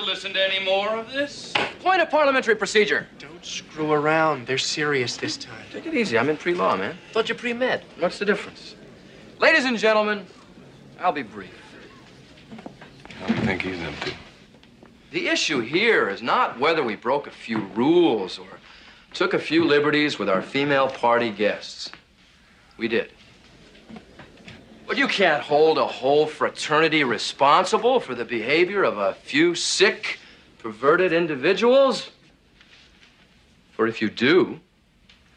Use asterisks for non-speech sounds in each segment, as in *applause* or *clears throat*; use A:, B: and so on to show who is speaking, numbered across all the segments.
A: to listen to any more of this.
B: Point of parliamentary procedure.
C: Don't screw around. They're serious this time.
B: Take it easy. I'm in pre-law, man.
C: Thought you pre-med.
B: What's the difference? Ladies and gentlemen, I'll be brief.
D: How do you think he's up to?
B: The issue here is not whether we broke a few rules or took a few liberties with our female party guests. We did. But you can't hold a whole fraternity responsible for the behavior of a few sick, perverted individuals. For if you do,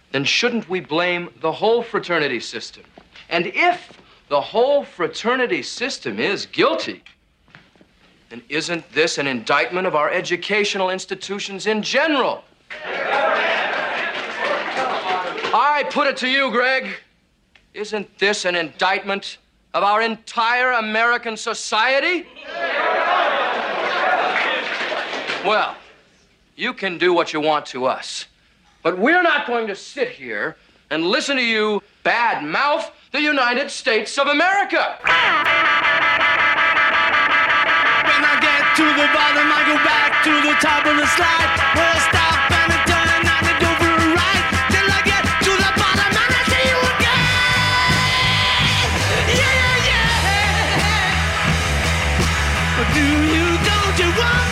B: then shouldn't we blame the whole fraternity system? And if the whole fraternity system is guilty, then isn't this an indictment of our educational institutions in general? I put it to you, Greg. Isn't this an indictment of our entire American society? Well, you can do what you want to us, but we're not going to sit here and listen to you bad mouth the United States of America.
E: When I get to the bottom, I go back to the top of the slide. You, don't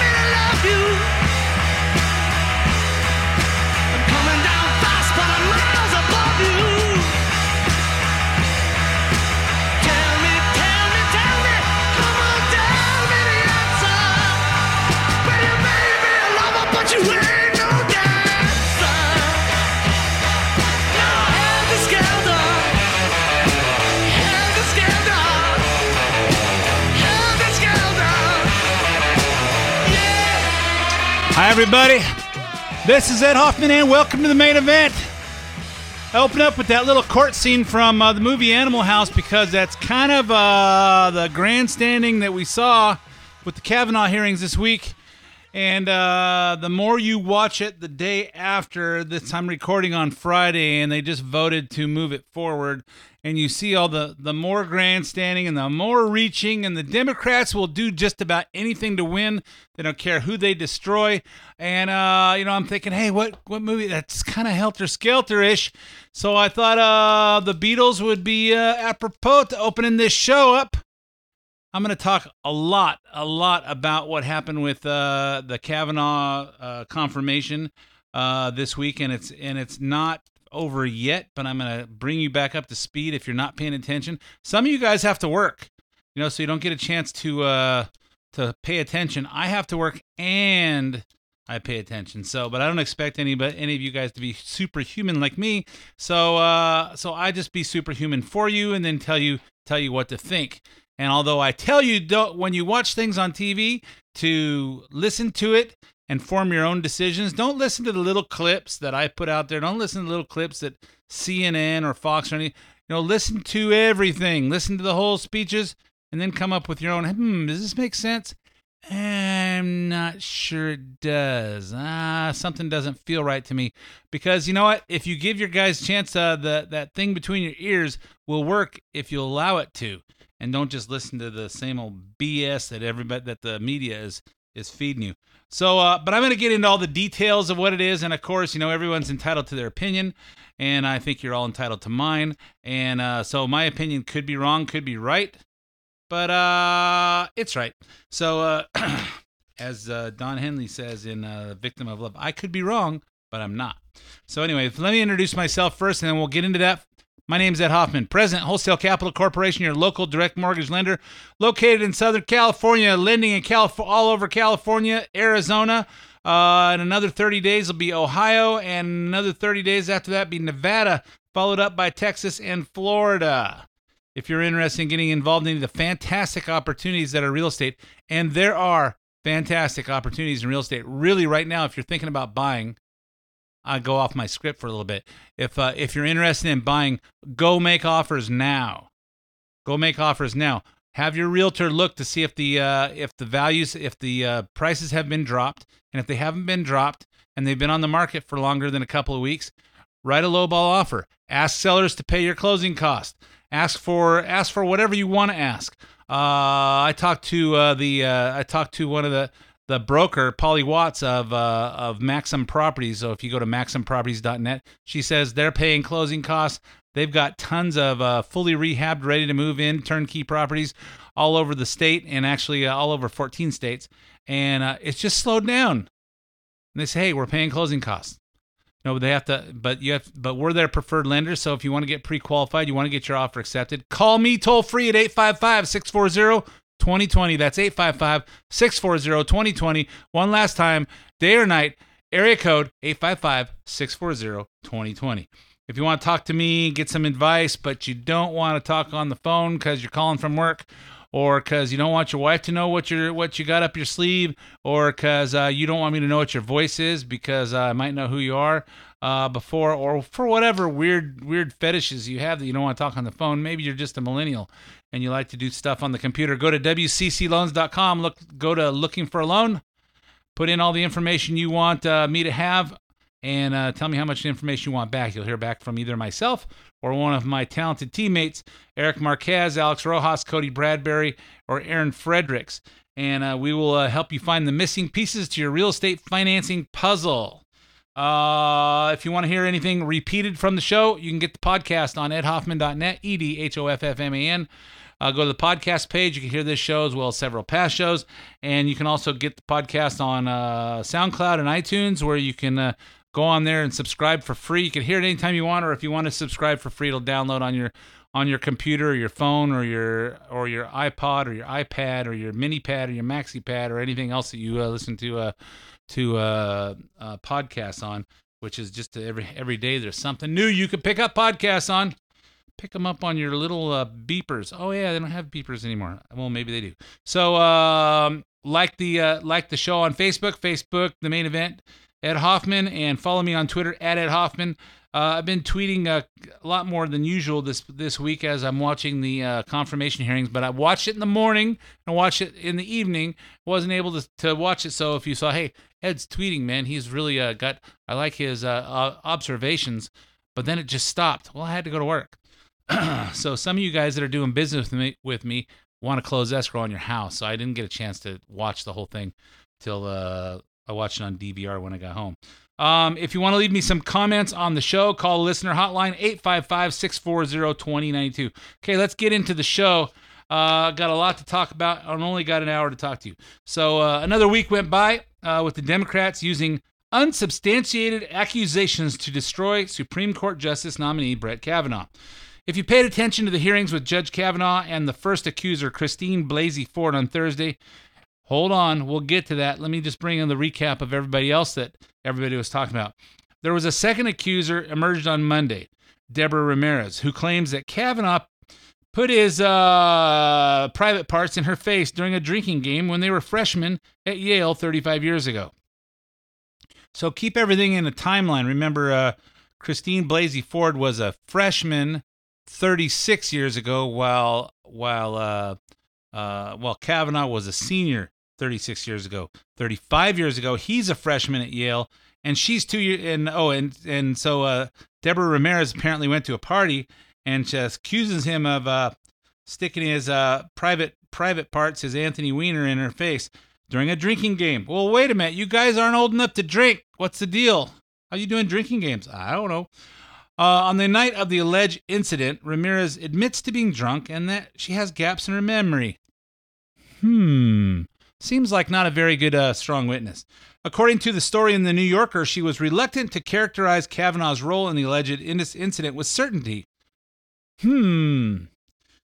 F: Everybody. This is Ed Hoffman, and welcome to the main event. I open up with that little court scene from uh, the movie Animal House because that's kind of uh, the grandstanding that we saw with the Kavanaugh hearings this week. And uh, the more you watch it the day after, this I'm recording on Friday, and they just voted to move it forward. And you see all the, the more grandstanding and the more reaching, and the Democrats will do just about anything to win. They don't care who they destroy. And, uh, you know, I'm thinking, hey, what, what movie? That's kind of helter skelter ish. So I thought uh, the Beatles would be uh, apropos to opening this show up. I'm going to talk a lot, a lot about what happened with uh, the Kavanaugh uh, confirmation uh, this week, and it's and it's not over yet. But I'm going to bring you back up to speed if you're not paying attention. Some of you guys have to work, you know, so you don't get a chance to uh, to pay attention. I have to work and I pay attention. So, but I don't expect any but any of you guys to be superhuman like me. So, uh, so I just be superhuman for you, and then tell you tell you what to think. And although I tell you don't, when you watch things on TV to listen to it and form your own decisions, don't listen to the little clips that I put out there. Don't listen to little clips that CNN or Fox or any. You know, listen to everything. Listen to the whole speeches, and then come up with your own. Hmm, does this make sense? I'm not sure it does. Ah, something doesn't feel right to me. Because you know what? If you give your guys a chance, uh, the that thing between your ears will work if you allow it to, and don't just listen to the same old BS that everybody that the media is is feeding you. So, uh, but I'm going to get into all the details of what it is, and of course, you know, everyone's entitled to their opinion, and I think you're all entitled to mine. And uh, so, my opinion could be wrong, could be right but uh, it's right. So, uh, *clears throat* as uh, Don Henley says in uh, "Victim of Love," I could be wrong, but I'm not. So, anyway, let me introduce myself first, and then we'll get into that. My name is Ed Hoffman, President, Wholesale Capital Corporation, your local direct mortgage lender, located in Southern California, lending in Calif- all over California, Arizona. Uh, in another 30 days will be Ohio, and another 30 days after that be Nevada, followed up by Texas and Florida if you're interested in getting involved in the fantastic opportunities that are real estate, and there are fantastic opportunities in real estate. Really, right now, if you're thinking about buying, I go off my script for a little bit. If uh, if you're interested in buying, go make offers now. Go make offers now. Have your realtor look to see if the uh, if the values if the uh, prices have been dropped, and if they haven't been dropped and they've been on the market for longer than a couple of weeks, write a lowball offer. Ask sellers to pay your closing cost ask for ask for whatever you want to ask. Uh, I talked to uh, the uh, I talked to one of the the broker Polly Watts of uh, of Maxim Properties. So if you go to maximproperties.net, she says they're paying closing costs. They've got tons of uh, fully rehabbed, ready to move in turnkey properties all over the state and actually uh, all over 14 states. And uh, it's just slowed down. And they say, hey, we're paying closing costs. No, but they have to, but you have, but we're their preferred lender. So if you want to get pre-qualified, you want to get your offer accepted, call me toll free at 855-640-2020. That's 855-640-2020. One last time, day or night, area code 855-640-2020. If you want to talk to me, get some advice, but you don't want to talk on the phone because you're calling from work, or because you don't want your wife to know what you what you got up your sleeve, or because uh, you don't want me to know what your voice is because uh, I might know who you are uh, before, or for whatever weird weird fetishes you have that you don't want to talk on the phone. Maybe you're just a millennial and you like to do stuff on the computer. Go to wccloans.com. Look, go to looking for a loan. Put in all the information you want uh, me to have and uh, tell me how much information you want back. You'll hear back from either myself or one of my talented teammates, Eric Marquez, Alex Rojas, Cody Bradbury, or Aaron Fredericks. And uh, we will uh, help you find the missing pieces to your real estate financing puzzle. Uh, if you want to hear anything repeated from the show, you can get the podcast on edhoffman.net, E D H O F F M A N. Uh, go to the podcast page. You can hear this show as well as several past shows. And you can also get the podcast on uh, SoundCloud and iTunes, where you can uh, go on there and subscribe for free. You can hear it anytime you want, or if you want to subscribe for free, it'll download on your on your computer or your phone or your or your iPod or your iPad or your mini pad or your maxi pad or anything else that you uh, listen to uh, to uh, uh, podcasts on. Which is just every every day there's something new you can pick up podcasts on. Pick them up on your little uh, beepers. Oh yeah, they don't have beepers anymore. Well, maybe they do. So um, like the uh, like the show on Facebook, Facebook the main event Ed Hoffman, and follow me on Twitter at Ed Hoffman. Uh, I've been tweeting uh, a lot more than usual this this week as I'm watching the uh, confirmation hearings, but I watched it in the morning and watched it in the evening. wasn't able to, to watch it, so if you saw, hey, Ed's tweeting, man, he's really uh, got. I like his uh, observations, but then it just stopped. Well, I had to go to work, *clears throat* so some of you guys that are doing business with me, with me want to close escrow on your house, so I didn't get a chance to watch the whole thing till uh, I watched it on DVR when I got home. Um, if you want to leave me some comments on the show, call the listener hotline 855 640 2092. Okay, let's get into the show. Uh, got a lot to talk about. I only got an hour to talk to you. So uh, another week went by uh, with the Democrats using unsubstantiated accusations to destroy Supreme Court Justice nominee Brett Kavanaugh. If you paid attention to the hearings with Judge Kavanaugh and the first accuser, Christine Blasey Ford, on Thursday, hold on, we'll get to that. Let me just bring in the recap of everybody else that everybody was talking about. There was a second accuser emerged on Monday, Deborah Ramirez, who claims that Kavanaugh put his uh, private parts in her face during a drinking game when they were freshmen at Yale 35 years ago. So keep everything in a timeline. Remember, uh, Christine Blasey Ford was a freshman 36 years ago, while while uh, uh, well Kavanaugh was a senior 36 years ago. 35 years ago, he's a freshman at Yale, and she's two years. And oh, and and so uh, Deborah Ramirez apparently went to a party and just accuses him of uh, sticking his uh, private private parts, his Anthony Weiner, in her face during a drinking game. Well, wait a minute, you guys aren't old enough to drink. What's the deal? How you doing drinking games? I don't know. Uh, on the night of the alleged incident, Ramirez admits to being drunk and that she has gaps in her memory. Hmm. Seems like not a very good, uh, strong witness. According to the story in The New Yorker, she was reluctant to characterize Kavanaugh's role in the alleged in- incident with certainty. Hmm.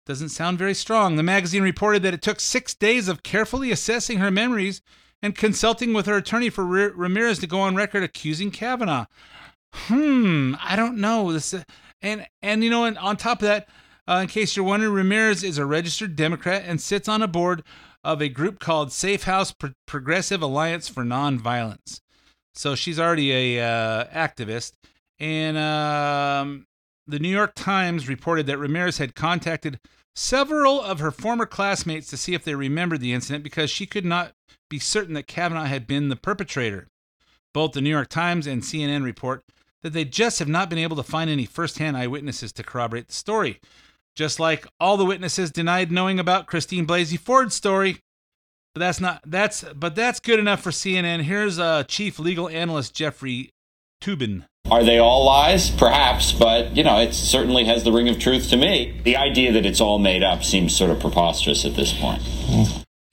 F: Doesn't sound very strong. The magazine reported that it took six days of carefully assessing her memories and consulting with her attorney for Ra- Ramirez to go on record accusing Kavanaugh. Hmm. I don't know. This uh, and and you know, and on top of that, uh, in case you're wondering, Ramirez is a registered Democrat and sits on a board of a group called Safe House Pro- Progressive Alliance for Nonviolence. So she's already a uh, activist, and um, the New York Times reported that Ramirez had contacted several of her former classmates to see if they remembered the incident because she could not be certain that Kavanaugh had been the perpetrator. Both the New York Times and CNN report that they just have not been able to find any firsthand eyewitnesses to corroborate the story. Just like all the witnesses denied knowing about Christine Blasey Ford's story, But that's not that's but that's good enough for CNN. Here's uh, chief legal analyst Jeffrey Toobin.
G: Are they all lies? Perhaps, but you know, it certainly has the ring of truth to me. The idea that it's all made up seems sort of preposterous at this point.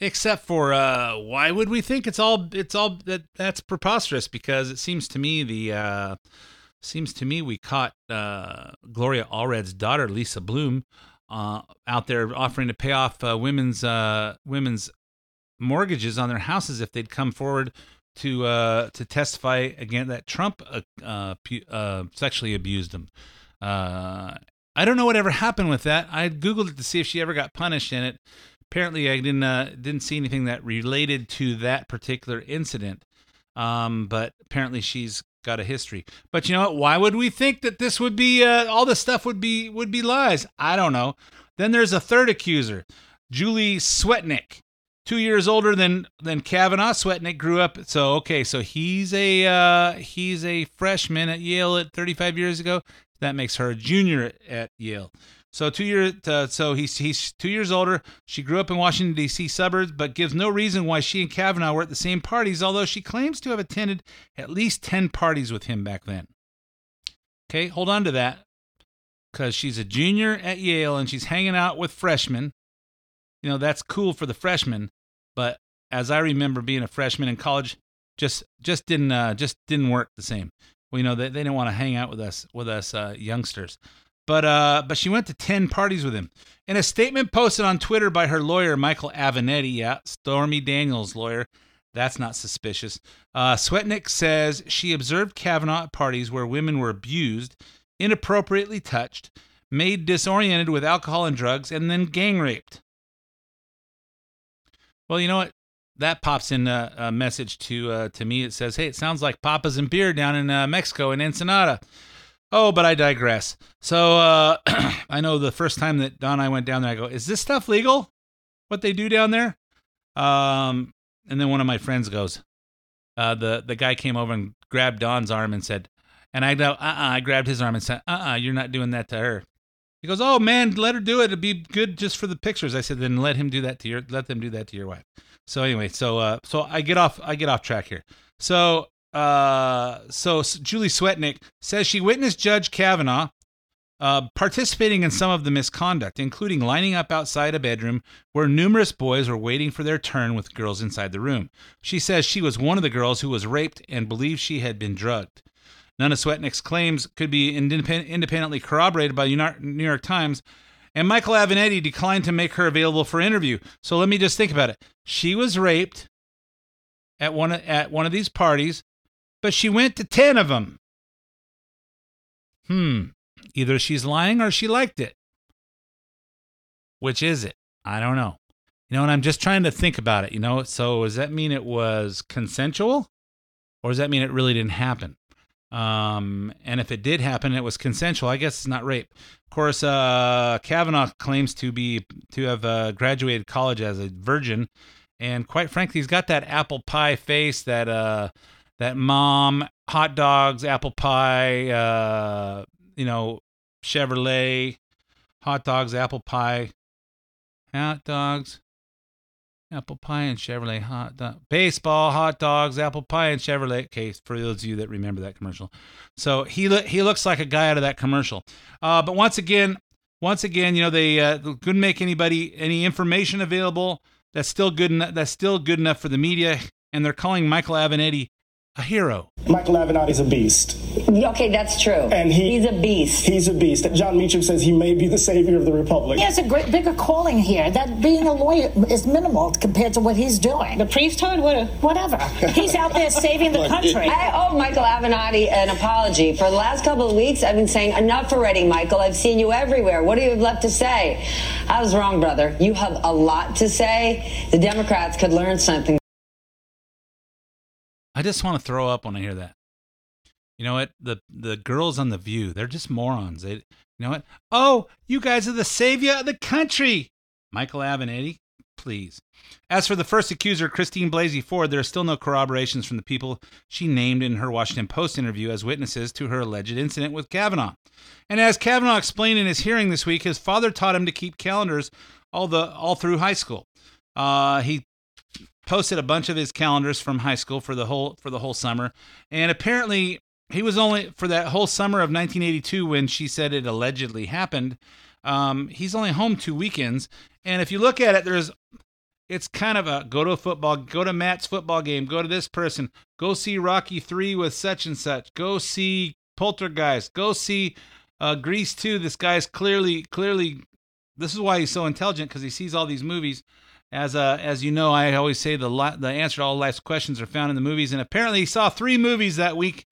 F: Except for uh, why would we think it's all it's all that that's preposterous? Because it seems to me the uh, seems to me we caught uh, Gloria Allred's daughter Lisa Bloom uh, out there offering to pay off uh, women's uh, women's mortgages on their houses if they'd come forward to uh, to testify again that Trump uh, sexually abused them. I don't know what ever happened with that. I googled it to see if she ever got punished in it. Apparently, I didn't didn't see anything that related to that particular incident. Um, but apparently, she's got a history. But you know what? Why would we think that this would be uh, all this stuff would be would be lies? I don't know. Then there's a third accuser, Julie Swetnick two years older than than Kavanaugh. Swetnick grew up. So okay, so he's a uh, he's a freshman at Yale at 35 years ago. That makes her a junior at, at Yale. So two years. Uh, so he's he's two years older. She grew up in Washington D.C. suburbs, but gives no reason why she and Kavanaugh were at the same parties. Although she claims to have attended at least 10 parties with him back then. Okay, hold on to that, because she's a junior at Yale and she's hanging out with freshmen you know that's cool for the freshmen but as i remember being a freshman in college just just didn't uh, just didn't work the same well, you know they, they didn't want to hang out with us with us uh, youngsters but uh but she went to 10 parties with him in a statement posted on twitter by her lawyer michael avenatti yeah stormy daniels lawyer that's not suspicious uh, swetnick says she observed kavanaugh at parties where women were abused inappropriately touched made disoriented with alcohol and drugs and then gang raped well, you know what? That pops in a, a message to uh, to me. It says, "Hey, it sounds like papas and beer down in uh, Mexico in Ensenada." Oh, but I digress. So uh, *clears throat* I know the first time that Don and I went down there, I go, "Is this stuff legal? What they do down there?" Um, and then one of my friends goes, uh, "the the guy came over and grabbed Don's arm and said," and I go, "Uh, uh I grabbed his arm and said, "Uh, uh-uh, you're not doing that to her." He goes, "Oh man, let her do it. It'd be good just for the pictures." I said, "Then let him do that to your let them do that to your wife." So anyway, so uh, so I get off I get off track here. So uh, so Julie Swetnick says she witnessed Judge Kavanaugh uh, participating in some of the misconduct, including lining up outside a bedroom where numerous boys were waiting for their turn with girls inside the room. She says she was one of the girls who was raped and believes she had been drugged. None of Swetnick's claims could be independ- independently corroborated by the New York Times, and Michael Avenatti declined to make her available for interview. So let me just think about it. She was raped at one at one of these parties, but she went to 10 of them. Hmm. Either she's lying or she liked it. Which is it? I don't know. You know, and I'm just trying to think about it, you know? So does that mean it was consensual? Or does that mean it really didn't happen? Um, and if it did happen, it was consensual. I guess it's not rape. Of course, uh, Kavanaugh claims to be to have uh, graduated college as a virgin, and quite frankly, he's got that apple pie face, that uh, that mom hot dogs, apple pie, uh, you know, Chevrolet, hot dogs, apple pie, hot dogs, apple pie and Chevrolet hot dog, baseball, hot dogs, apple pie and Chevrolet. Case for those of you that remember that commercial. So he lo- he looks like a guy out of that commercial. Uh, but once again, once again, you know they uh, couldn't make anybody any information available. That's still good. Enough, that's still good enough for the media, and they're calling Michael Avenatti a hero.
H: Michael Avenatti's a beast.
I: Okay, that's true.
H: And he-
I: he's a beast.
H: He's a beast. Jon Meacham says he may be the savior of the republic.
J: He has a great bigger calling here. That being a lawyer is minimal compared to what he's doing.
I: the priesthood? What? A,
J: Whatever. He's out there saving the *laughs* country.
I: I owe Michael Avenatti an apology. For the last couple of weeks, I've been saying, enough already, Michael. I've seen you everywhere. What do you have left to say? I was wrong, brother. You have a lot to say. The Democrats could learn something.
F: I just want to throw up when I hear that. You know what? The the girls on the View, they're just morons. They, you know what? Oh, you guys are the savior of the country, Michael Avenatti. Please. As for the first accuser, Christine Blasey Ford, there are still no corroborations from the people she named in her Washington Post interview as witnesses to her alleged incident with Kavanaugh. And as Kavanaugh explained in his hearing this week, his father taught him to keep calendars all the all through high school. Uh, he posted a bunch of his calendars from high school for the whole for the whole summer, and apparently he was only for that whole summer of 1982 when she said it allegedly happened. Um, he's only home two weekends, and if you look at it, there's it's kind of a go to a football, go to Matt's football game, go to this person, go see Rocky three with such and such, go see Poltergeist, go see uh, Grease two. This guy's clearly clearly this is why he's so intelligent because he sees all these movies. As uh, as you know, I always say the the answer to all life's questions are found in the movies, and apparently he saw three movies that week.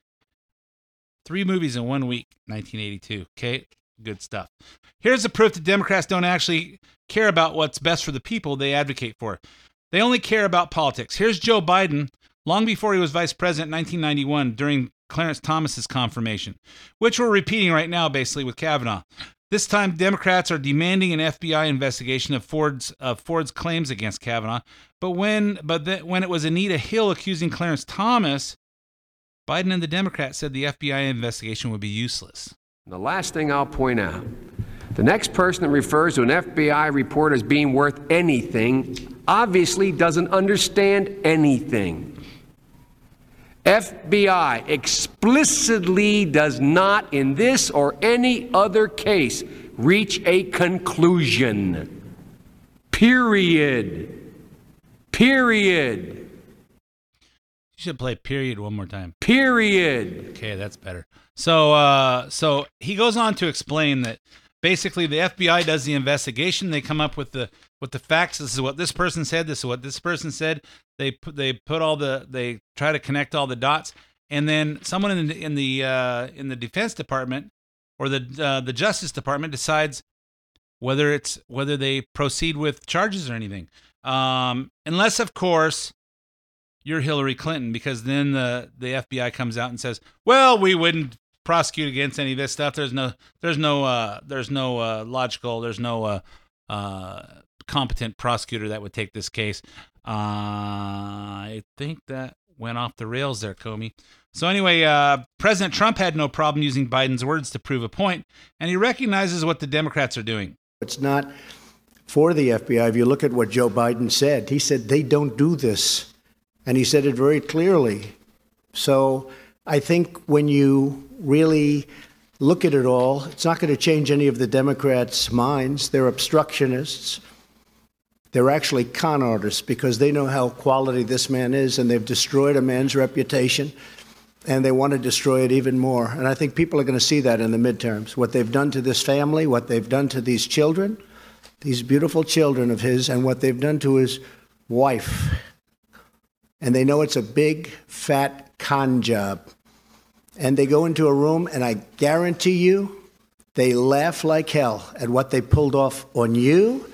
F: Three movies in one week, 1982. Okay, good stuff. Here's the proof that Democrats don't actually care about what's best for the people they advocate for. They only care about politics. Here's Joe Biden, long before he was vice president in 1991, during Clarence Thomas's confirmation, which we're repeating right now, basically with Kavanaugh. This time, Democrats are demanding an FBI investigation of Ford's of Ford's claims against Kavanaugh. But when but when it was Anita Hill accusing Clarence Thomas, Biden and the Democrats said the FBI investigation would be useless.
K: The last thing I'll point out the next person that refers to an FBI report as being worth anything obviously doesn't understand anything. FBI explicitly does not, in this or any other case, reach a conclusion. Period. Period.
F: You should play period one more time.
K: Period.
F: Okay, that's better. So uh so he goes on to explain that basically the FBI does the investigation, they come up with the with the facts. This is what this person said, this is what this person said. They put they put all the they try to connect all the dots and then someone in the in the uh in the defense department or the uh, the justice department decides whether it's whether they proceed with charges or anything. Um unless of course you're Hillary Clinton because then the the FBI comes out and says, "Well, we wouldn't prosecute against any of this stuff. There's no there's no uh there's no uh logical, there's no uh uh competent prosecutor that would take this case." Uh I think that went off the rails there, Comey. So anyway, uh, President Trump had no problem using Biden's words to prove a point, and he recognizes what the Democrats are doing.
L: It's not for the FBI. If you look at what Joe Biden said, he said they don't do this. And he said it very clearly. So I think when you really look at it all, it's not going to change any of the Democrats' minds. They're obstructionists. They're actually con artists because they know how quality this man is and they've destroyed a man's reputation and they want to destroy it even more. And I think people are going to see that in the midterms. What they've done to this family, what they've done to these children, these beautiful children of his, and what they've done to his wife and they know it's a big, fat con job. And they go into a room, and I guarantee you, they laugh like hell at what they pulled off on you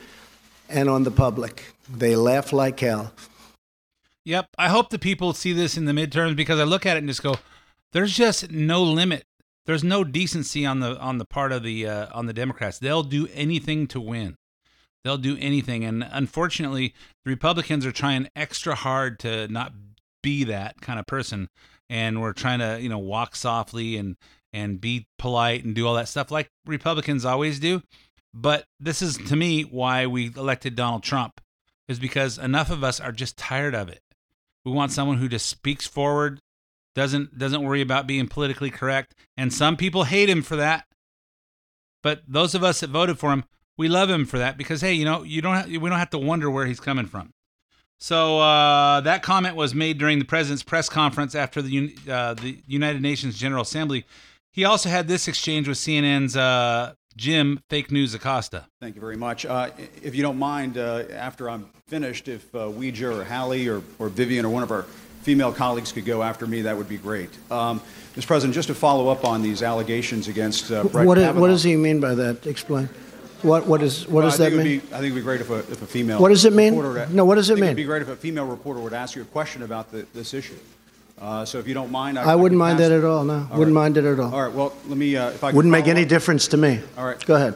L: and on the public. They laugh like hell.
F: Yep. I hope the people see this in the midterms because I look at it and just go, there's just no limit. There's no decency on the on the part of the uh, on the Democrats. They'll do anything to win. They'll do anything. And unfortunately, the Republicans are trying extra hard to not be that kind of person. And we're trying to, you know, walk softly and and be polite and do all that stuff like Republicans always do. But this is to me why we elected Donald Trump is because enough of us are just tired of it. We want someone who just speaks forward, doesn't doesn't worry about being politically correct, and some people hate him for that. But those of us that voted for him, we love him for that because hey, you know, you don't have, we don't have to wonder where he's coming from. So uh, that comment was made during the president's press conference after the uh, the United Nations General Assembly. He also had this exchange with CNN's uh, Jim Fake News Acosta.
M: Thank you very much. Uh, if you don't mind, uh, after I'm finished, if uh, Ouija or Hallie or, or Vivian or one of our female colleagues could go after me, that would be great. Um, Mr. President, just to follow up on these allegations against uh, Brett
L: What,
M: Kavanaugh.
L: what does he mean by that? Explain. What, what, is, what
M: Well,
L: does
M: I
L: that
M: think
L: mean?
M: It would be, I think it would be great if a, if a female.
L: What does it mean?
M: reporter-
L: No, what does it
M: I think
L: mean?
M: It'd be great if a female reporter would ask you a question about the, this issue. Uh, so if you don't mind, I,
L: I wouldn't
M: can
L: mind that at all, no.
M: All
L: Wouldn't
M: right.
L: mind it at all.
M: All right. Well, let me. Uh, if I could
L: Wouldn't make
M: follow
L: any
M: up.
L: difference to me.
M: All right.
L: Go ahead.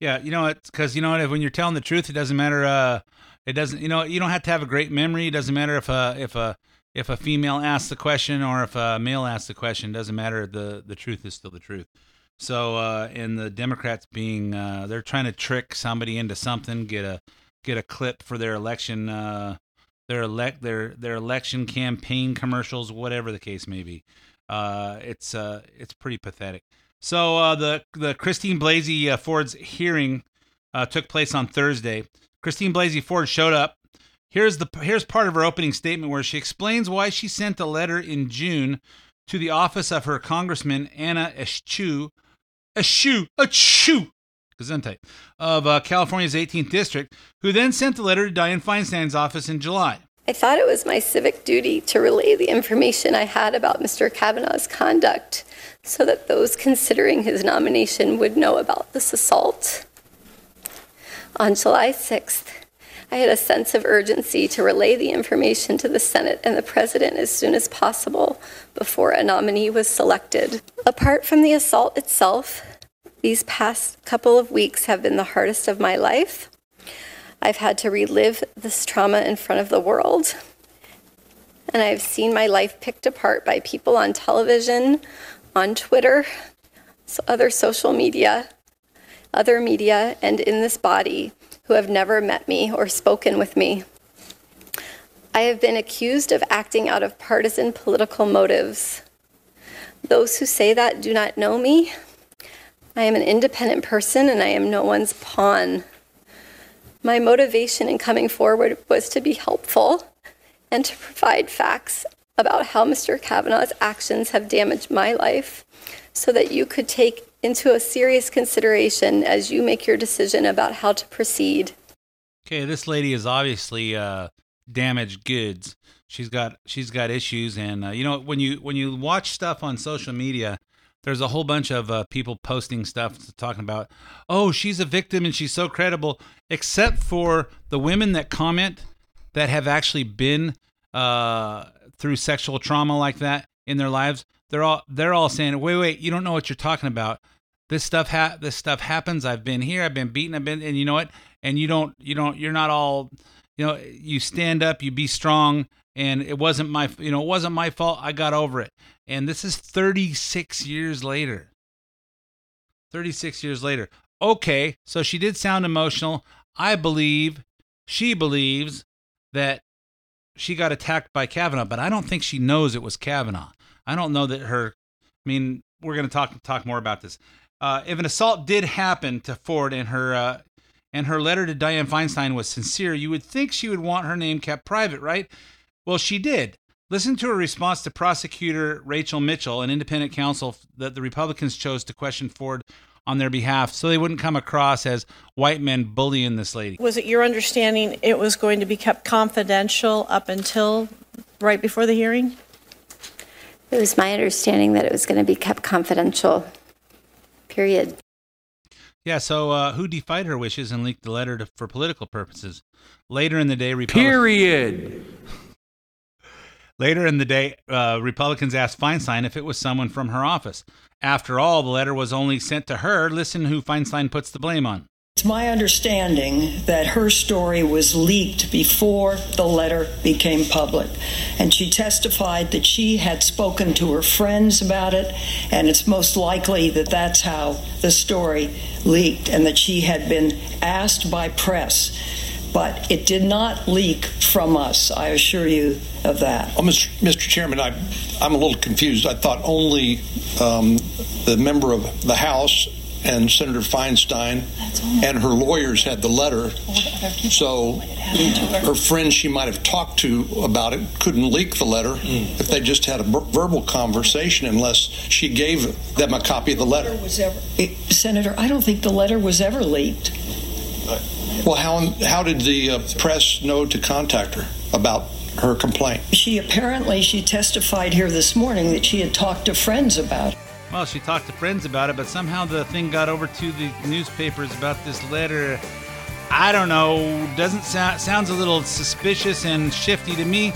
F: Yeah, you know, it's because you know what, when you're telling the truth, it doesn't matter. Uh, it doesn't, you know, you don't have to have a great memory. It doesn't matter if a if a if a female asks the question or if a male asks the question. It doesn't matter. The the truth is still the truth. So, uh, and the Democrats being, uh, they're trying to trick somebody into something, get a get a clip for their election uh, their elect their their election campaign commercials, whatever the case may be. Uh, it's uh, it's pretty pathetic. So uh, the the Christine Blasey uh, Ford's hearing uh, took place on Thursday. Christine Blasey Ford showed up. Here's the here's part of her opening statement where she explains why she sent a letter in June to the office of her congressman Anna Eshoo, Eschew, Eschew, Gesundheit, of uh, California's 18th district, who then sent the letter to Dianne Feinstein's office in July.
N: I thought it was my civic duty to relay the information I had about Mr. Kavanaugh's conduct so that those considering his nomination would know about this assault. On July 6th, I had a sense of urgency to relay the information to the Senate and the President as soon as possible before a nominee was selected. Apart from the assault itself, these past couple of weeks have been the hardest of my life. I've had to relive this trauma in front of the world. And I've seen my life picked apart by people on television, on Twitter, other social media, other media, and in this body who have never met me or spoken with me. I have been accused of acting out of partisan political motives. Those who say that do not know me. I am an independent person and I am no one's pawn. My motivation in coming forward was to be helpful and to provide facts about how Mr. Kavanaugh's actions have damaged my life so that you could take into a serious consideration as you make your decision about how to proceed.
F: Okay, this lady is obviously uh, damaged goods. She's got she's got issues, and uh, you know when you when you watch stuff on social media, there's a whole bunch of uh, people posting stuff talking about, oh, she's a victim and she's so credible, except for the women that comment that have actually been uh, through sexual trauma like that in their lives. They're all they're all saying, wait, wait, you don't know what you're talking about. This stuff ha- this stuff happens. I've been here. I've been beaten. I've been, and you know what? And you don't you don't you're not all, you know, you stand up. You be strong. And it wasn't my you know it wasn't my fault. I got over it. And this is 36 years later. 36 years later. Okay, so she did sound emotional. I believe she believes that she got attacked by Kavanaugh, but I don't think she knows it was Kavanaugh. I don't know that her. I mean, we're going to talk talk more about this. Uh, if an assault did happen to Ford and her uh, and her letter to Dianne Feinstein was sincere, you would think she would want her name kept private, right? Well, she did. Listen to her response to prosecutor Rachel Mitchell, an independent counsel that the Republicans chose to question Ford on their behalf so they wouldn't come across as white men bullying this lady.
O: Was it your understanding it was going to be kept confidential up until right before the hearing?
N: It was my understanding that it was going to be kept confidential. Period.
F: Yeah, so uh, who defied her wishes and leaked the letter to, for political purposes? Later in the day, Republicans.
K: Period.
F: Later in the day, uh, Republicans asked Feinstein if it was someone from her office. After all, the letter was only sent to her. Listen who Feinstein puts the blame on.
P: It's my understanding that her story was leaked before the letter became public. And she testified that she had spoken to her friends about it, and it's most likely that that's how the story leaked, and that she had been asked by press. But it did not leak from us, I assure you of that.
Q: Oh, Mr. Mr. Chairman, I, I'm a little confused. I thought only um, the member of the House and Senator Feinstein and her lawyers had the letter. So her friends she might have talked to about it couldn't leak the letter if they just had a verbal conversation unless she gave them a copy of the letter.
P: Was ever, Senator, I don't think the letter was ever leaked.
Q: Well, how, how did the uh, press know to contact her about her complaint?
P: She apparently she testified here this morning that she had talked to friends about it.
F: Well, she talked to friends about it, but somehow the thing got over to the newspapers about this letter. I don't know. Doesn't sound sounds a little suspicious and shifty to me.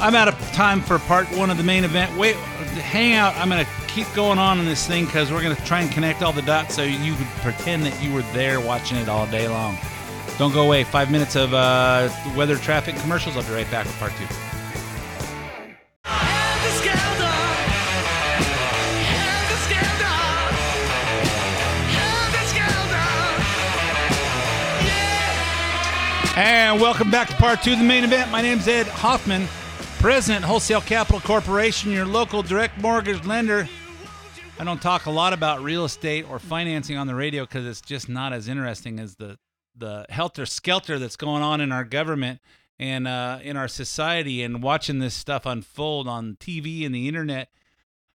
F: I'm out of time for part one of the main event. Wait, hang out. I'm gonna keep going on in this thing because we're gonna try and connect all the dots so you could pretend that you were there watching it all day long. Don't go away. Five minutes of uh, weather, traffic, commercials. I'll be right back with part two. And welcome back to part two of the main event. My name is Ed Hoffman, President, Wholesale Capital Corporation, your local direct mortgage lender. I don't talk a lot about real estate or financing on the radio because it's just not as interesting as the the helter skelter that's going on in our government and uh, in our society, and watching this stuff unfold on TV and the internet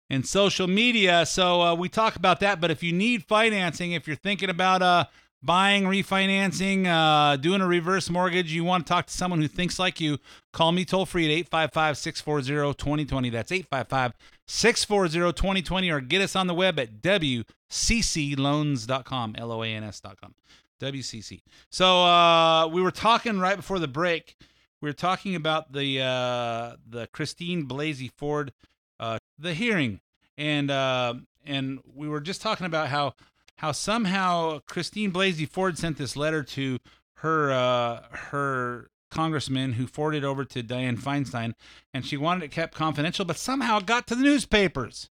F: and social media. So uh, we talk about that. But if you need financing, if you're thinking about uh, buying, refinancing, uh, doing a reverse mortgage, you want to talk to someone who thinks like you, call me toll free at 855 640 2020. That's 855 640 2020, or get us on the web at WCCLoans.com, L O A N S.com. WCC. So uh, we were talking right before the break. We were talking about the uh, the Christine Blasey Ford uh, the hearing, and uh, and we were just talking about how how somehow Christine Blasey Ford sent this letter to her uh, her congressman who forwarded over to Dianne Feinstein, and she wanted it kept confidential, but somehow it got to the newspapers,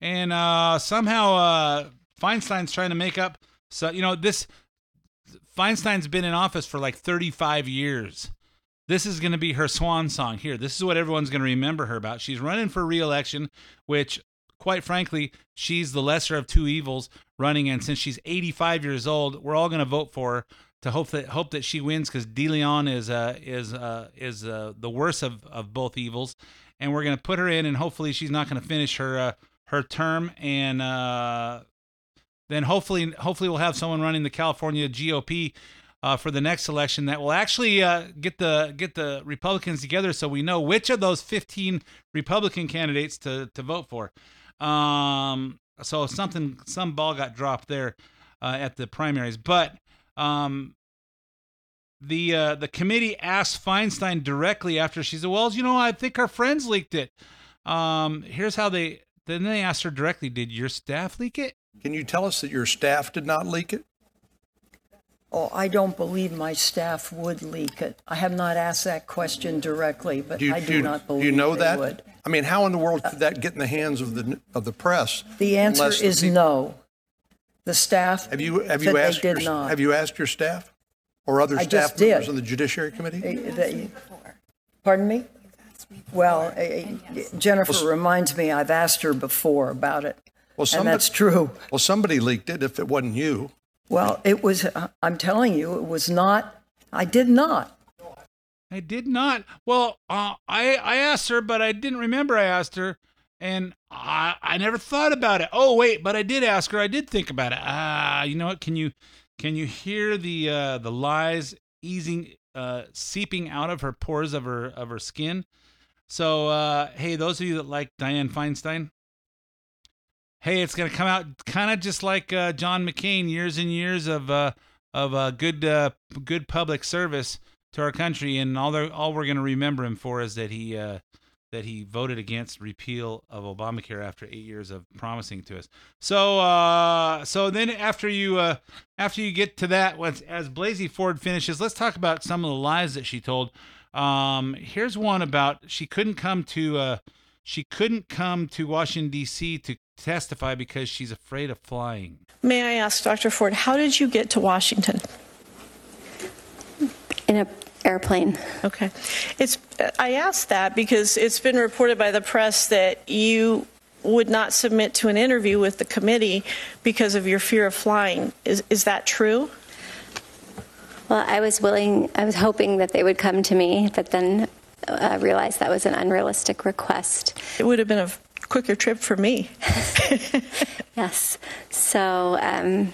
F: and uh, somehow uh, Feinstein's trying to make up. So you know this Feinstein's been in office for like 35 years. This is going to be her swan song here. This is what everyone's going to remember her about. She's running for reelection, which, quite frankly, she's the lesser of two evils running. And since she's 85 years old, we're all going to vote for her to hope that hope that she wins because DeLeon is uh, is uh, is uh, the worst of, of both evils, and we're going to put her in, and hopefully she's not going to finish her uh, her term, and uh, then hopefully hopefully we'll have someone running the California GOP uh, for the next election that will actually uh, get the get the Republicans together so we know which of those 15 Republican candidates to to vote for. Um, so something some ball got dropped there uh, at the primaries, but um, the uh, the committee asked Feinstein directly after she said, "Well, you know, I think our friends leaked it." Um, here's how they then they asked her directly, "Did your staff leak it?"
Q: Can you tell us that your staff did not leak it?
P: Oh, I don't believe my staff would leak it. I have not asked that question directly, but
Q: Do you,
P: I
Q: do
P: do
Q: you-
P: not believe
Q: do you know
P: they
Q: that?
P: would.
Q: I mean, how in the world could that get in the hands of the of the press?
P: The answer
Q: unless the
P: is
Q: peop-
P: no. The staff
Q: Have you have
P: said
Q: you asked
P: they did
Q: your,
P: not.
Q: have you asked your staff or other
P: I
Q: staff
P: just
Q: members
P: did.
Q: on the Judiciary Committee?
P: They- they- Pardon me? Well, eh, eh, Jennifer reminds me I've asked her before about it,
Q: Well,
P: and
Q: somebody-
P: that's true.
Q: Well, somebody leaked it. If it wasn't you,
P: Well, it was, uh, I'm telling you, it was not, I did not.
F: I did not. Well, uh, I I asked her, but I didn't remember I asked her, and I I never thought about it. Oh wait, but I did ask her. I did think about it. Ah, you know what? Can you can you hear the uh, the lies easing uh, seeping out of her pores of her of her skin? So uh, hey, those of you that like Dianne Feinstein, hey, it's gonna come out kind of just like uh, John McCain, years and years of uh, of uh, good uh, good public service to our country, and all all we're gonna remember him for is that he uh, that he voted against repeal of Obamacare after eight years of promising to us. So uh, so then after you uh, after you get to that, once as Blasey Ford finishes, let's talk about some of the lies that she told. Um, here's one about she couldn't come to uh, she couldn't come to Washington D.C. to testify because she's afraid of flying.
O: May I ask Dr. Ford, how did you get to Washington?
N: In a airplane.
O: Okay. It's I asked that because it's been reported by the press that you would not submit to an interview with the committee because of your fear of flying. Is is that true?
N: Well, I was willing, I was hoping that they would come to me, but then uh, realized that was an unrealistic request.
O: It would have been a quicker trip for me. *laughs*
N: Yes. So um,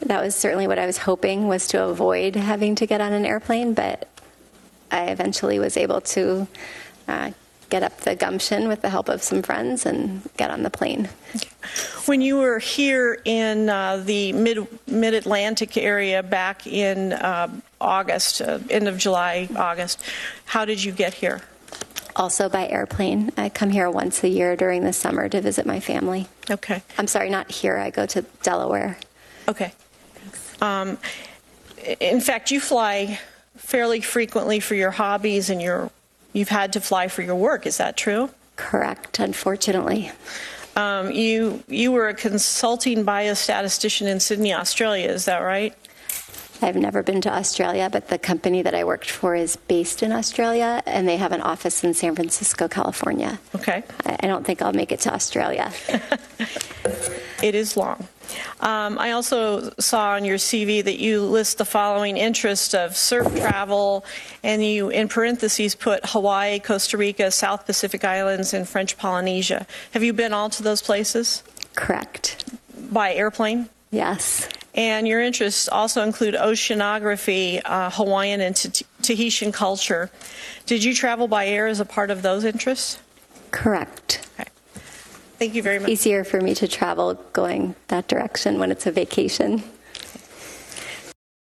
N: that was certainly what I was hoping was to avoid having to get on an airplane, but I eventually was able to uh, get up the gumption with the help of some friends and get on the plane.
O: When you were here in uh, the mid mid Atlantic area back in uh, August, uh, end of July, August, how did you get here?
N: Also by airplane. I come here once a year during the summer to visit my family.
O: Okay.
N: I'm sorry, not here. I go to Delaware.
O: Okay. Um, in fact, you fly fairly frequently for your hobbies, and your you've had to fly for your work. Is that true?
N: Correct. Unfortunately.
O: Um, you you were a consulting biostatistician in Sydney, Australia. Is that right?
N: I've never been to Australia, but the company that I worked for is based in Australia, and they have an office in San Francisco, California.
O: Okay.
N: I I don't think I'll make it to Australia. *laughs*
O: It is long. Um, I also saw on your CV that you list the following interests of surf travel, and you, in parentheses, put Hawaii, Costa Rica, South Pacific Islands, and French Polynesia. Have you been all to those places?
N: Correct.
O: By airplane?
N: Yes.
O: And your interests also include oceanography, uh, Hawaiian and T- Tahitian culture. Did you travel by air as a part of those interests?
N: Correct.
O: Okay. Thank you very much.
N: Easier for me to travel going that direction when it's a vacation.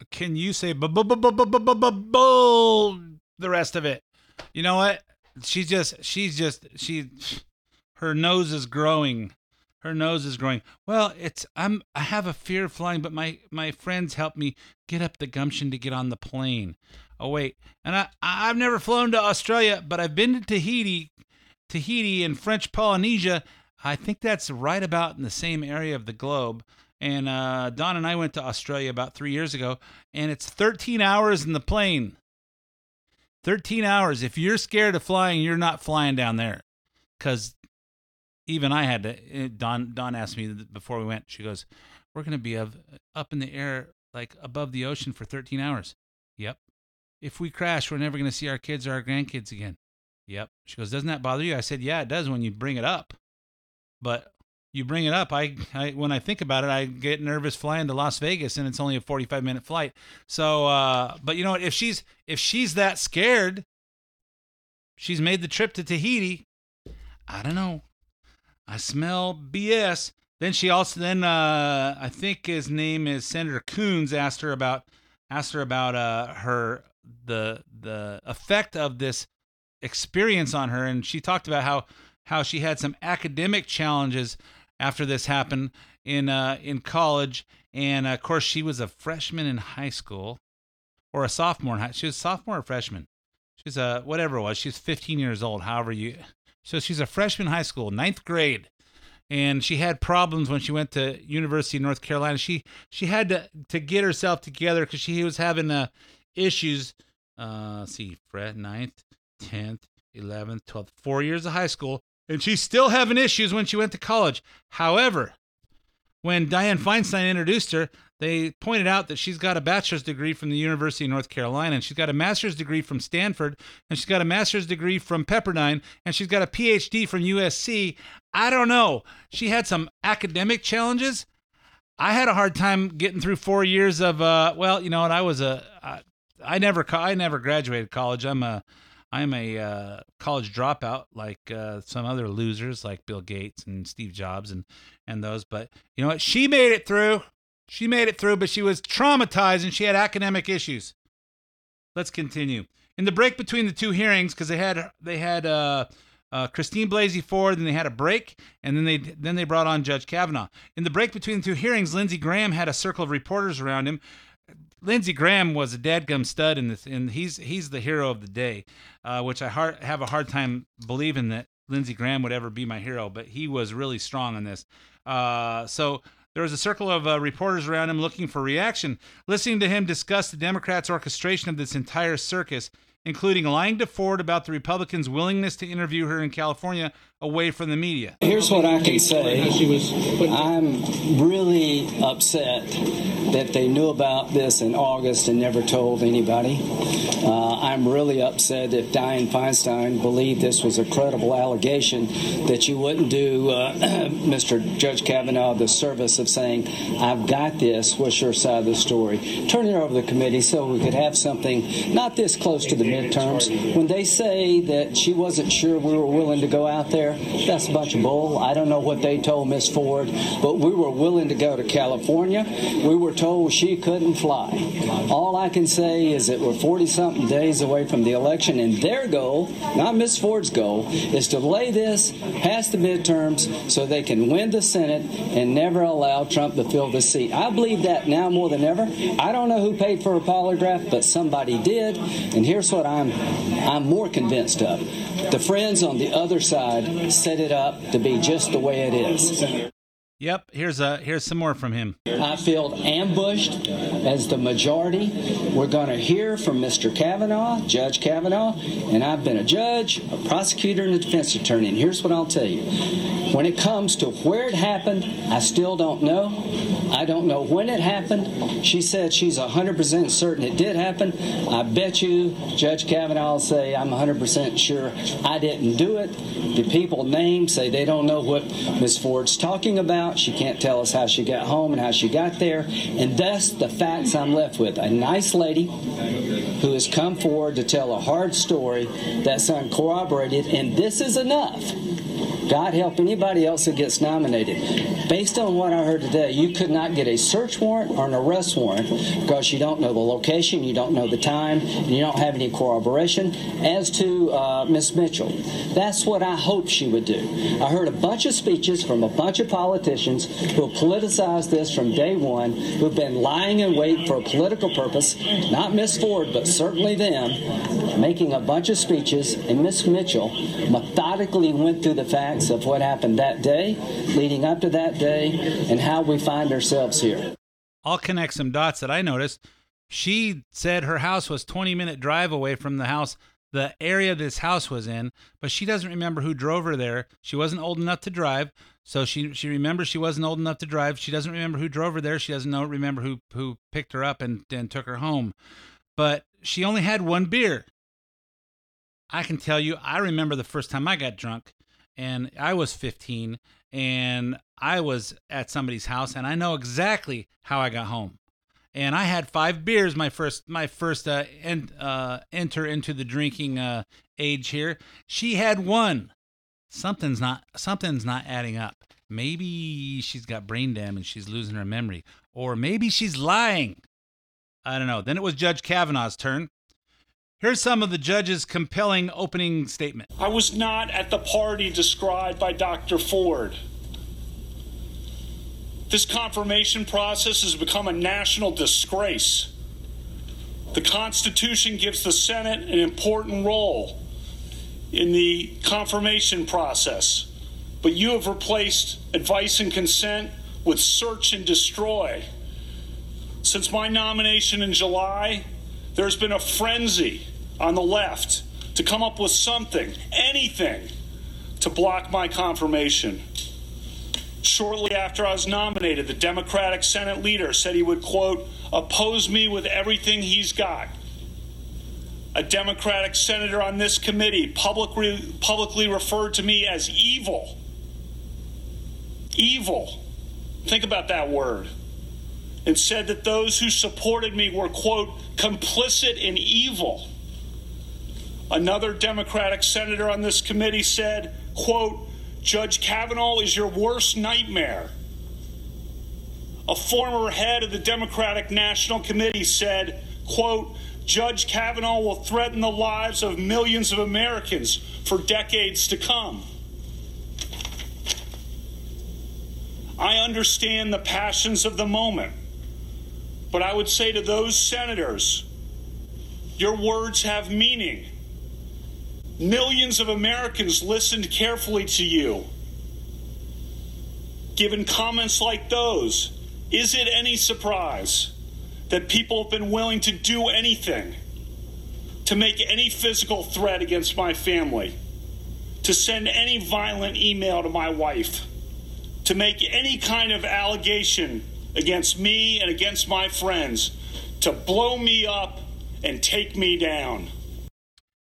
F: Can you say bu- bu- bu- bu- bu- bu- bu- bu- bull the rest of it? You know what? She's just she's just she her nose is growing. Her nose is growing. Well, it's I'm I have a fear of flying, but my my friends helped me get up the gumption to get on the plane. Oh wait, and I I've never flown to Australia, but I've been to Tahiti, Tahiti and French Polynesia. I think that's right about in the same area of the globe. And uh, Don and I went to Australia about three years ago, and it's 13 hours in the plane. 13 hours. If you're scared of flying, you're not flying down there. Because even I had to. eh, Don Don asked me before we went. She goes, "We're going to be of, up in the air, like above the ocean, for 13 hours." Yep. If we crash, we're never going to see our kids or our grandkids again. Yep. She goes, "Doesn't that bother you?" I said, "Yeah, it does when you bring it up." But you bring it up, I, I when I think about it, I get nervous flying to Las Vegas, and it's only a 45 minute flight. So, uh, but you know what? If she's if she's that scared, she's made the trip to Tahiti. I don't know. I smell BS. Then she also then uh, I think his name is Senator Coons asked her about asked her about uh, her the the effect of this experience on her, and she talked about how how she had some academic challenges after this happened in uh, in college, and uh, of course she was a freshman in high school or a sophomore. In high, she was sophomore or freshman. She's a whatever it was. She's 15 years old. However you, so she's a freshman high school, ninth grade, and she had problems when she went to University of North Carolina. She she had to to get herself together because she was having uh, issues. Uh, see, Fred, ninth, tenth, eleventh, twelfth, four years of high school, and she's still having issues when she went to college. However, when Dianne Feinstein introduced her, they pointed out that she's got a bachelor's degree from the University of North Carolina, and she's got a master's degree from Stanford, and she's got a master's degree from Pepperdine, and she's got a PhD from USC. I don't know. She had some academic challenges. I had a hard time getting through four years of uh, well, you know what? I was a I, I never I never graduated college. I'm a I'm a uh, college dropout, like uh, some other losers, like Bill Gates and Steve Jobs and and those. But you know what? She made it through. She made it through, but she was traumatized and she had academic issues. Let's continue. In the break between the two hearings, because they had they had uh, uh, Christine Blasey Ford, and they had a break, and then they then they brought on Judge Kavanaugh. In the break between the two hearings, Lindsey Graham had a circle of reporters around him. Lindsey Graham was a dadgum stud in this, and he's he's the hero of the day, uh, which I have a hard time believing that Lindsey Graham would ever be my hero, but he was really strong on this. Uh, so there was a circle of uh, reporters around him looking for reaction, listening to him discuss the Democrats' orchestration of this entire circus, including lying to Ford about the Republicans' willingness to interview her in California away from the media.
R: Here's what I can say. I'm really upset that they knew about this in August and never told anybody. Uh, I'm really upset if Dianne Feinstein believed this was a credible allegation that you wouldn't do uh, *clears throat* Mr. Judge Kavanaugh the service of saying, I've got this. What's your side of the story? Turn it over to the committee so we could have something not this close to the midterms. When they say that she wasn't sure we were willing to go out there, that's a bunch of bull. I don't know what they told Miss Ford, but we were willing to go to California. We were told she couldn't fly. All I can say is that we're 40 something days away from the election, and their goal, not Miss Ford's goal, is to delay this past the midterms so they can win the Senate and never allow Trump to fill the seat. I believe that now more than ever. I don't know who paid for a polygraph, but somebody did, and here's what I'm I'm more convinced of. The friends on the other side set it up to be just the way it is.
F: Yep. Here's a here's some more from him.
R: I feel ambushed as the majority. We're going to hear from Mr. Kavanaugh, Judge Kavanaugh, and I've been a judge, a prosecutor, and a defense attorney. And here's what I'll tell you. When it comes to where it happened, I still don't know. I don't know when it happened. She said she's 100% certain it did happen. I bet you Judge Kavanaugh will say, I'm 100% sure I didn't do it. The people named say they don't know what Ms. Ford's talking about. She can't tell us how she got home and how she got there. And thus, the facts I'm left with. A nice lady who has come forward to tell a hard story that's uncorroborated, and this is enough. God help anybody else that gets nominated. Based on what I heard today, you could not get a search warrant or an arrest warrant because you don't know the location, you don't know the time, and you don't have any corroboration. As to uh, Miss Mitchell, that's what I hoped she would do. I heard a bunch of speeches from a bunch of politicians who have politicized this from day one, who've been lying in wait for a political purpose, not Miss Ford, but certainly them, making a bunch of speeches, and Miss Mitchell methodically went through the facts of what happened that day, leading up to that day, and how we find ourselves here.
F: I'll connect some dots that I noticed. She said her house was 20 minute drive away from the house, the area this house was in, but she doesn't remember who drove her there. She wasn't old enough to drive, so she she remembers she wasn't old enough to drive. She doesn't remember who drove her there. She doesn't know remember who who picked her up and and took her home. But she only had one beer. I can tell you, I remember the first time I got drunk and I was 15 and I was at somebody's house and I know exactly how I got home. And I had five beers my first my first uh, en- uh enter into the drinking uh age here. She had one. Something's not something's not adding up. Maybe she's got brain damage, she's losing her memory, or maybe she's lying. I don't know. Then it was Judge Kavanaugh's turn. Here's some of the judge's compelling opening statement.
S: I was not at the party described by Dr. Ford. This confirmation process has become a national disgrace. The Constitution gives the Senate an important role in the confirmation process, but you have replaced advice and consent with search and destroy. Since my nomination in July, there's been a frenzy on the left to come up with something, anything, to block my confirmation. Shortly after I was nominated, the Democratic Senate leader said he would, quote, oppose me with everything he's got. A Democratic senator on this committee publicly, publicly referred to me as evil. Evil. Think about that word. And said that those who supported me were, quote, complicit in evil. Another Democratic senator on this committee said, quote, Judge Kavanaugh is your worst nightmare. A former head of the Democratic National Committee said, quote, Judge Kavanaugh will threaten the lives of millions of Americans for decades to come. I understand the passions of the moment, but I would say to those senators, your words have meaning. Millions of Americans listened carefully to you. Given comments like those, is it any surprise that people have been willing to do anything to make any physical threat against my family, to send any violent email to my wife, to make any kind of allegation against me and against my friends, to blow me up and take me down?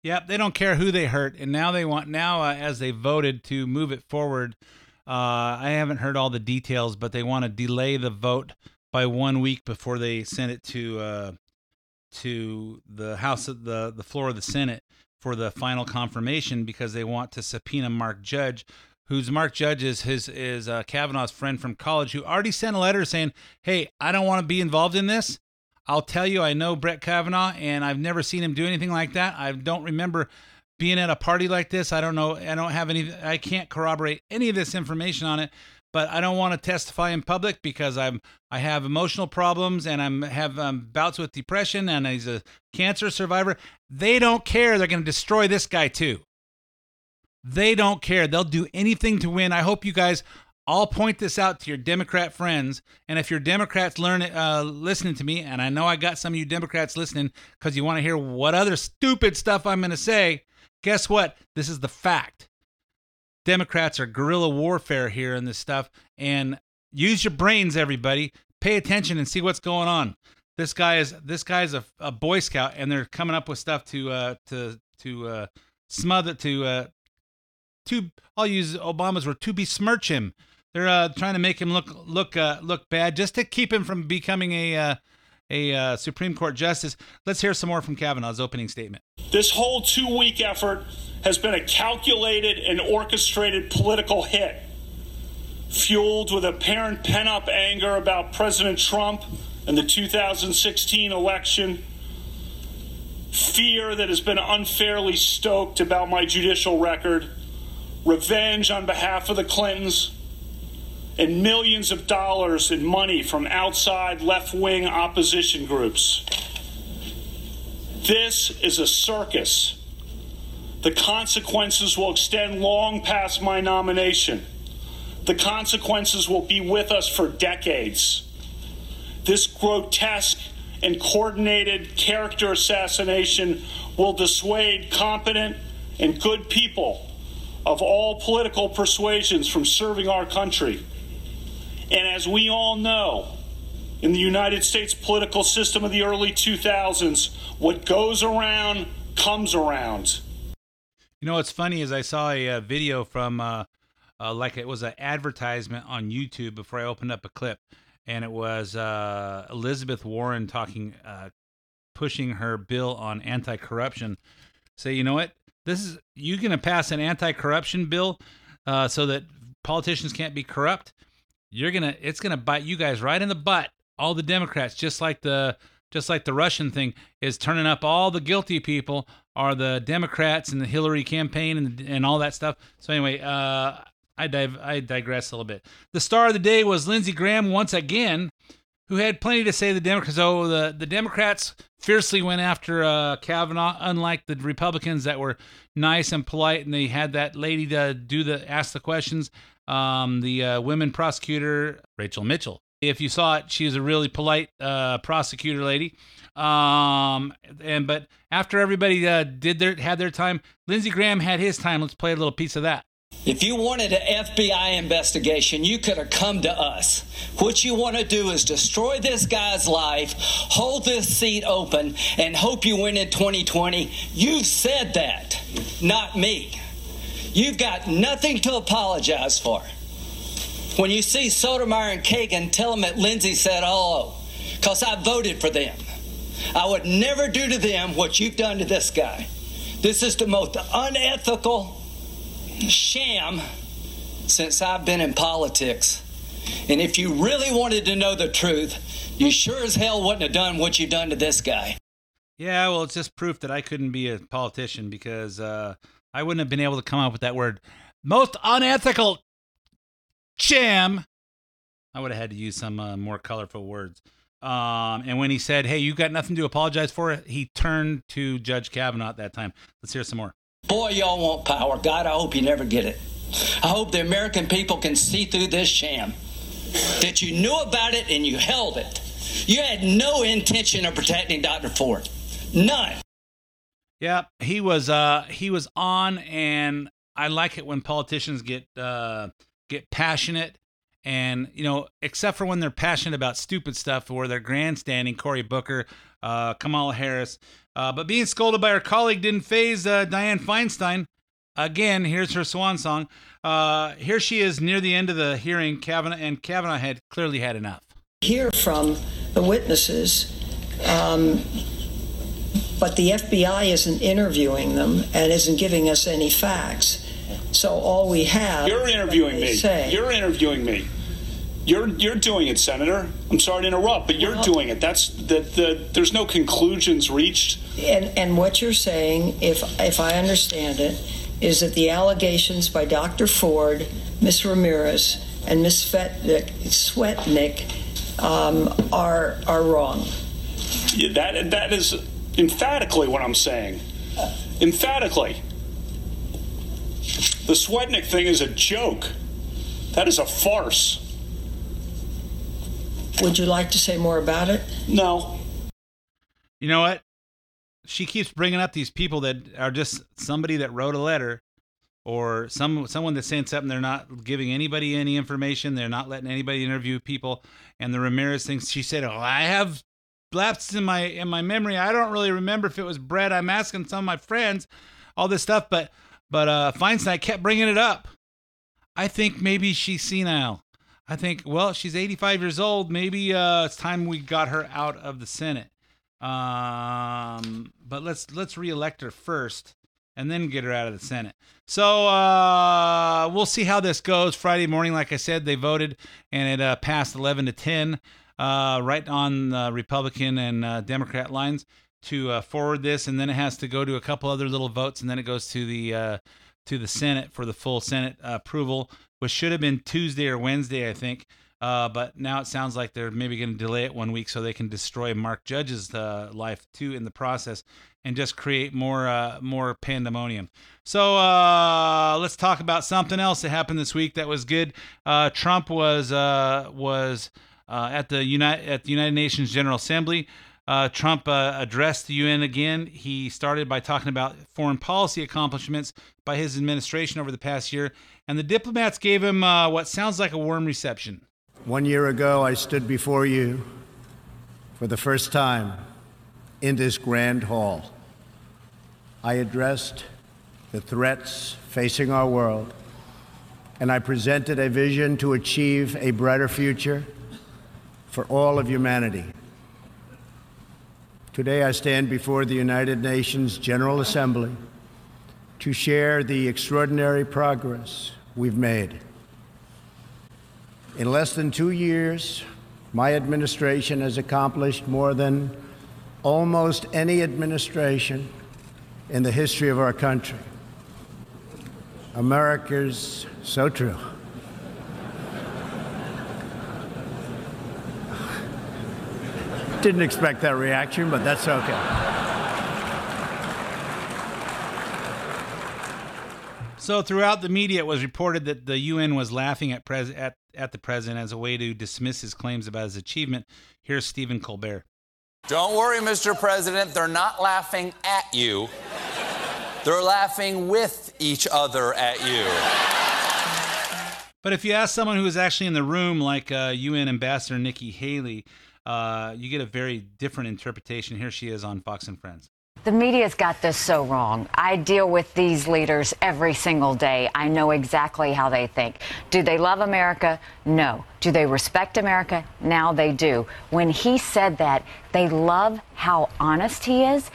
F: Yep, they don't care who they hurt, and now they want now uh, as they voted to move it forward. Uh, I haven't heard all the details, but they want to delay the vote by one week before they send it to uh, to the House of the the floor of the Senate for the final confirmation because they want to subpoena Mark Judge, who's Mark Judge is his is uh, Kavanaugh's friend from college who already sent a letter saying, "Hey, I don't want to be involved in this." I'll tell you, I know Brett Kavanaugh, and I've never seen him do anything like that. I don't remember being at a party like this. I don't know. I don't have any. I can't corroborate any of this information on it. But I don't want to testify in public because I'm I have emotional problems and I'm have um, bouts with depression and he's a cancer survivor. They don't care. They're going to destroy this guy too. They don't care. They'll do anything to win. I hope you guys I'll point this out to your Democrat friends, and if your Democrats learn uh, listening to me, and I know I got some of you Democrats listening because you want to hear what other stupid stuff I'm going to say. Guess what? This is the fact. Democrats are guerrilla warfare here in this stuff, and use your brains, everybody. Pay attention and see what's going on. This guy is this guy's a, a Boy Scout, and they're coming up with stuff to uh, to to uh, smother to uh, to I'll use Obama's word to besmirch him. They're uh, trying to make him look look uh, look bad just to keep him from becoming a uh, a uh, Supreme Court justice. Let's hear some more from Kavanaugh's opening statement.
S: This whole two week effort has been a calculated and orchestrated political hit, fueled with apparent pent up anger about President Trump and the 2016 election, fear that has been unfairly stoked about my judicial record, revenge on behalf of the Clintons, and millions of dollars in money from outside left wing opposition groups. This is a circus. The consequences will extend long past my nomination. The consequences will be with us for decades. This grotesque and coordinated character assassination will dissuade competent and good people of all political persuasions from serving our country. And as we all know, in the United States political system of the early 2000s, what goes around comes around.
F: You know what's funny is I saw a, uh video from uh, uh, like it was an advertisement on YouTube before I opened up a clip, and it was uh, Elizabeth Warren talking, uh, pushing her bill on anti-corruption. Say, you know what? This is you gonna pass an anti-corruption bill uh, so that politicians can't be corrupt. You're gonna, it's gonna bite you guys right in the butt. All the Democrats, just like the just like the Russian thing is turning up all the guilty people are the Democrats and the Hillary campaign and and all that stuff. So anyway, uh, I dive I digress a little bit. The star of the day was Lindsey Graham once again, who had plenty to say. The Democrats, oh, the the Democrats fiercely went after uh, Kavanaugh, unlike the Republicans that were nice and polite, and they had that lady to do the ask the questions. Um, the uh, women prosecutor Rachel Mitchell. If you saw it, she was a really polite uh, prosecutor lady. Um, and but after everybody uh, did their had their time, Lindsey Graham had his time. Let's play a little piece of that.
R: If you wanted an FBI investigation, you could have come to us. What you want to do is destroy this guy's life, hold this seat open, and hope you win in 2020. You said that, not me. You've got nothing to apologize for. When you see Sotomayor and Kagan, tell them that Lindsey said hello, because I voted for them. I would never do to them what you've done to this guy. This is the most unethical sham since I've been in politics. And if you really wanted to know the truth, you sure as hell wouldn't have done what you've done to this guy.
F: Yeah, well, it's just proof that I couldn't be a politician because uh, I wouldn't have been able to come up with that word. Most unethical sham. I would have had to use some uh, more colorful words. Um, and when he said, "Hey, you got nothing to apologize for," he turned to Judge Kavanaugh at that time. Let's hear some more.
R: Boy, y'all want power. God, I hope you never get it. I hope the American people can see through this sham. That you knew about it and you held it. You had no intention of protecting Dr. Ford. None.
F: Yeah, he was uh he was on and I like it when politicians get uh get passionate and you know, except for when they're passionate about stupid stuff or they're grandstanding, Cory Booker, uh Kamala Harris. Uh, but being scolded by her colleague didn't faze uh, Dianne Feinstein. Again, here's her swan song. Uh, here she is near the end of the hearing. Kavanaugh and Kavanaugh had clearly had enough.
P: hear from the witnesses, um, but the FBI isn't interviewing them and isn't giving us any facts. So all we have.
S: You're interviewing me.
P: Say,
S: You're interviewing me. You're you're doing it, Senator. I'm sorry to interrupt, but you're doing it. That's the, the there's no conclusions reached.
P: and and what you're saying, if if I understand it, is that the allegations by Dr. Ford, Ms. Ramirez, and Ms. Swetnick, Swetnick um, are are wrong.
S: Yeah, that that is emphatically what I'm saying. Emphatically. The Swetnick thing is a joke. That is a farce.
P: Would you like to say more about it?
S: No.
F: You know what? She keeps bringing up these people that are just somebody that wrote a letter or some someone that's saying something they're not giving anybody any information, they're not letting anybody interview people and the Ramirez thing she said, "Oh, I have lapses in my in my memory. I don't really remember if it was Brett. I'm asking some of my friends all this stuff, but but uh Feinstein kept bringing it up. I think maybe she's senile. I think, well, she's 85 years old. Maybe uh, it's time we got her out of the Senate. Um, but let's let's reelect her first, and then get her out of the Senate. So uh, we'll see how this goes. Friday morning, like I said, they voted, and it uh, passed 11 to 10, uh, right on the Republican and uh, Democrat lines to uh, forward this, and then it has to go to a couple other little votes, and then it goes to the uh, to the Senate for the full Senate approval, which should have been Tuesday or Wednesday, I think. Uh, but now it sounds like they're maybe going to delay it one week so they can destroy Mark Judge's uh, life too in the process and just create more uh, more pandemonium. So uh, let's talk about something else that happened this week that was good. Uh, Trump was uh, at the United at the United Nations General Assembly. Uh, Trump uh, addressed the UN again. He started by talking about foreign policy accomplishments by his administration over the past year, and the diplomats gave him uh, what sounds like a warm reception.
L: One year ago, I stood before you for the first time in this grand hall. I addressed the threats facing our world, and I presented a vision to achieve a brighter future for all of humanity. Today, I stand before the United Nations General Assembly to share the extraordinary progress we've made. In less than two years, my administration has accomplished more than almost any administration in the history of our country. America's so true. Didn't expect that reaction, but that's okay.
F: So throughout the media, it was reported that the UN was laughing at, pres- at, at the president as a way to dismiss his claims about his achievement. Here's Stephen Colbert.
T: Don't worry, Mr. President. They're not laughing at you. They're laughing with each other at you.
F: But if you ask someone who was actually in the room, like uh, UN Ambassador Nikki Haley, uh, you get a very different interpretation. Here she is on Fox and Friends.
U: The media's got this so wrong. I deal with these leaders every single day. I know exactly how they think. Do they love America? No. Do they respect America? Now they do. When he said that, they love how honest he is.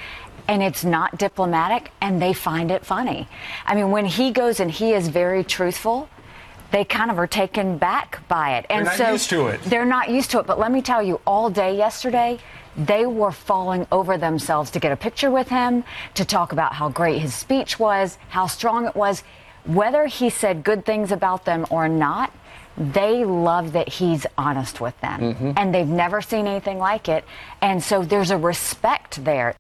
U: And it's not diplomatic, and they find it funny. I mean, when he goes and he is very truthful, they kind of are taken back by it. And
V: They're not
U: so
V: used to it.
U: They're not used to it. But let me tell you, all day yesterday, they were falling over themselves to get a picture with him, to talk about how great his speech was, how strong it was. Whether he said good things about them or not, they love that he's honest with them.
F: Mhm.
U: And they've never seen anything like it. And so there's a respect there.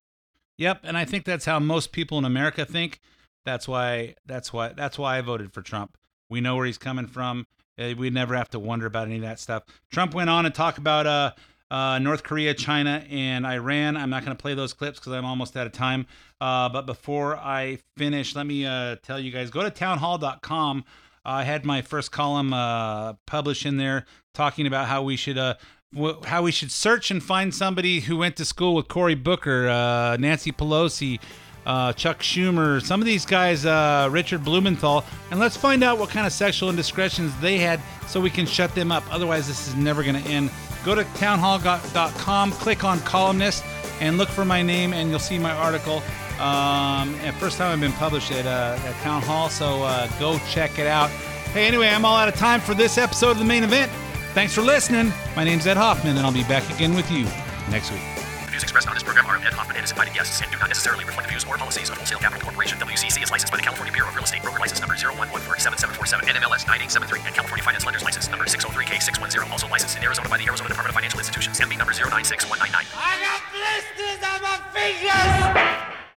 F: Yep, and I think that's how most people in America think. That's why that's why that's why I voted for Trump. We know where he's coming from. Uh, we never have to wonder about any of that stuff. Trump went on and talked about uh, uh, North Korea, China, and Iran. I'm not going to play those clips because I'm almost out of time. Uh, but before I finish, let me uh, tell you guys: go to townhall.com. I had my first column uh, published in there talking about how we should uh, how we should search and find somebody who went to school with Cory Booker, uh, Nancy Pelosi, uh, Chuck Schumer, some of these guys, uh, Richard Blumenthal, and let's find out what kind of sexual indiscretions they had so we can shut them up. Otherwise, this is never going to end. Go to townhall.com, click on columnist, and look for my name, and you'll see my article. Um, and first time I've been published at, uh, at Town Hall, so uh, go check it out. Hey, anyway, I'm all out of time for this episode of the main event. Thanks for listening. My name's Ed Hoffman, and I'll be back again with you next week.
W: Views expressed on this program are of Ed Hoffman and invited guests and do not necessarily reflect the views or policies of Wholesale Capital Corporation. WCC is licensed by the California Bureau of Real Estate Broker License Number 011477747 NMLS 9873 and California Finance Lenders License Number 603K610. Also licensed in Arizona by the Arizona Department of Financial Institutions. MB number 096199.
E: I got blisters on my fingers!